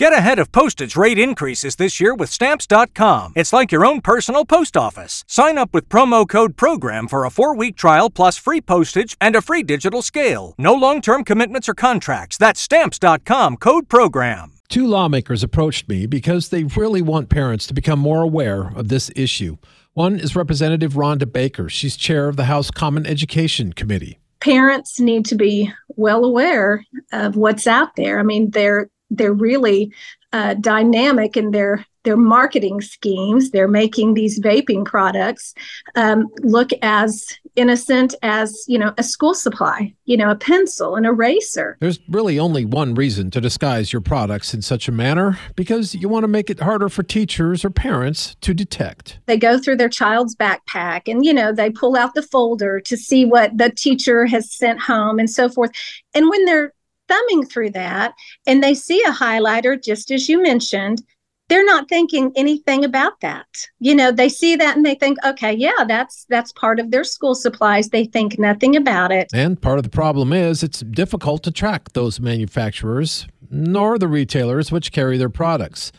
Get ahead of postage rate increases this year with Stamps.com. It's like your own personal post office. Sign up with promo code PROGRAM for a four week trial plus free postage and a free digital scale. No long term commitments or contracts. That's Stamps.com code PROGRAM. Two lawmakers approached me because they really want parents to become more aware of this issue. One is Representative Rhonda Baker. She's chair of the House Common Education Committee. Parents need to be well aware of what's out there. I mean, they're they're really uh, dynamic in their their marketing schemes. They're making these vaping products um, look as innocent as you know a school supply, you know, a pencil, an eraser. There's really only one reason to disguise your products in such a manner because you want to make it harder for teachers or parents to detect. They go through their child's backpack and you know they pull out the folder to see what the teacher has sent home and so forth. And when they're thumbing through that and they see a highlighter, just as you mentioned, they're not thinking anything about that. You know, they see that and they think, okay, yeah, that's that's part of their school supplies. They think nothing about it. And part of the problem is it's difficult to track those manufacturers nor the retailers which carry their products.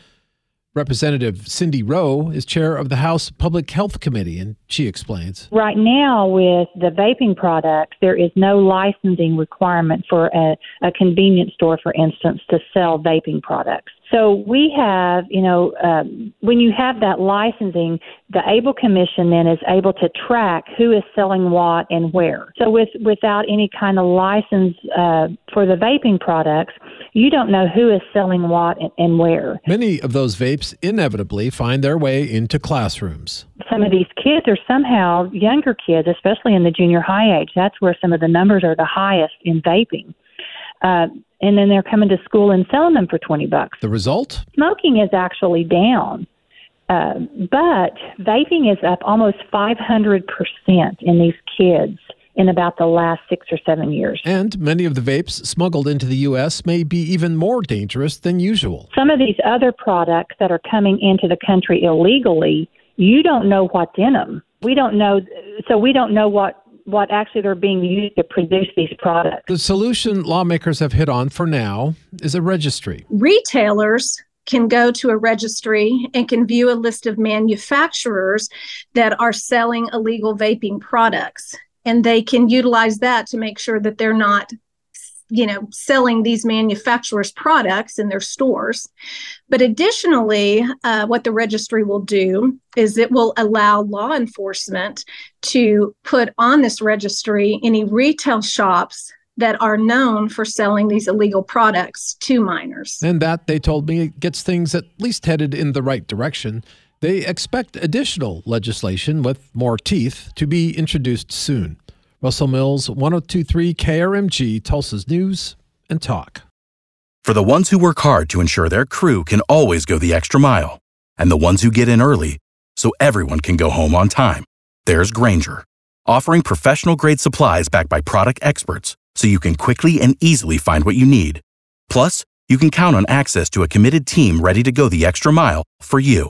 Representative Cindy Roe is chair of the House Public Health Committee, and she explains. Right now, with the vaping products, there is no licensing requirement for a, a convenience store, for instance, to sell vaping products. So we have, you know, um, when you have that licensing, the ABLE Commission then is able to track who is selling what and where. So with without any kind of license uh, for the vaping products, you don't know who is selling what and, and where. Many of those vapes inevitably find their way into classrooms. Some of these kids are somehow younger kids, especially in the junior high age. That's where some of the numbers are the highest in vaping. Uh, and then they're coming to school and selling them for 20 bucks. The result? Smoking is actually down. Uh, but vaping is up almost 500% in these kids in about the last six or seven years. And many of the vapes smuggled into the U.S. may be even more dangerous than usual. Some of these other products that are coming into the country illegally, you don't know what's in them. We don't know, so we don't know what what actually they're being used to produce these products. The solution lawmakers have hit on for now is a registry. Retailers can go to a registry and can view a list of manufacturers that are selling illegal vaping products. And they can utilize that to make sure that they're not you know selling these manufacturers products in their stores. But additionally uh, what the registry will do is it will allow law enforcement to put on this registry any retail shops that are known for selling these illegal products to minors. And that they told me gets things at least headed in the right direction they expect additional legislation with more teeth to be introduced soon Russell Mills, 1023 KRMG, Tulsa's News and Talk. For the ones who work hard to ensure their crew can always go the extra mile, and the ones who get in early so everyone can go home on time, there's Grainger, offering professional grade supplies backed by product experts so you can quickly and easily find what you need. Plus, you can count on access to a committed team ready to go the extra mile for you.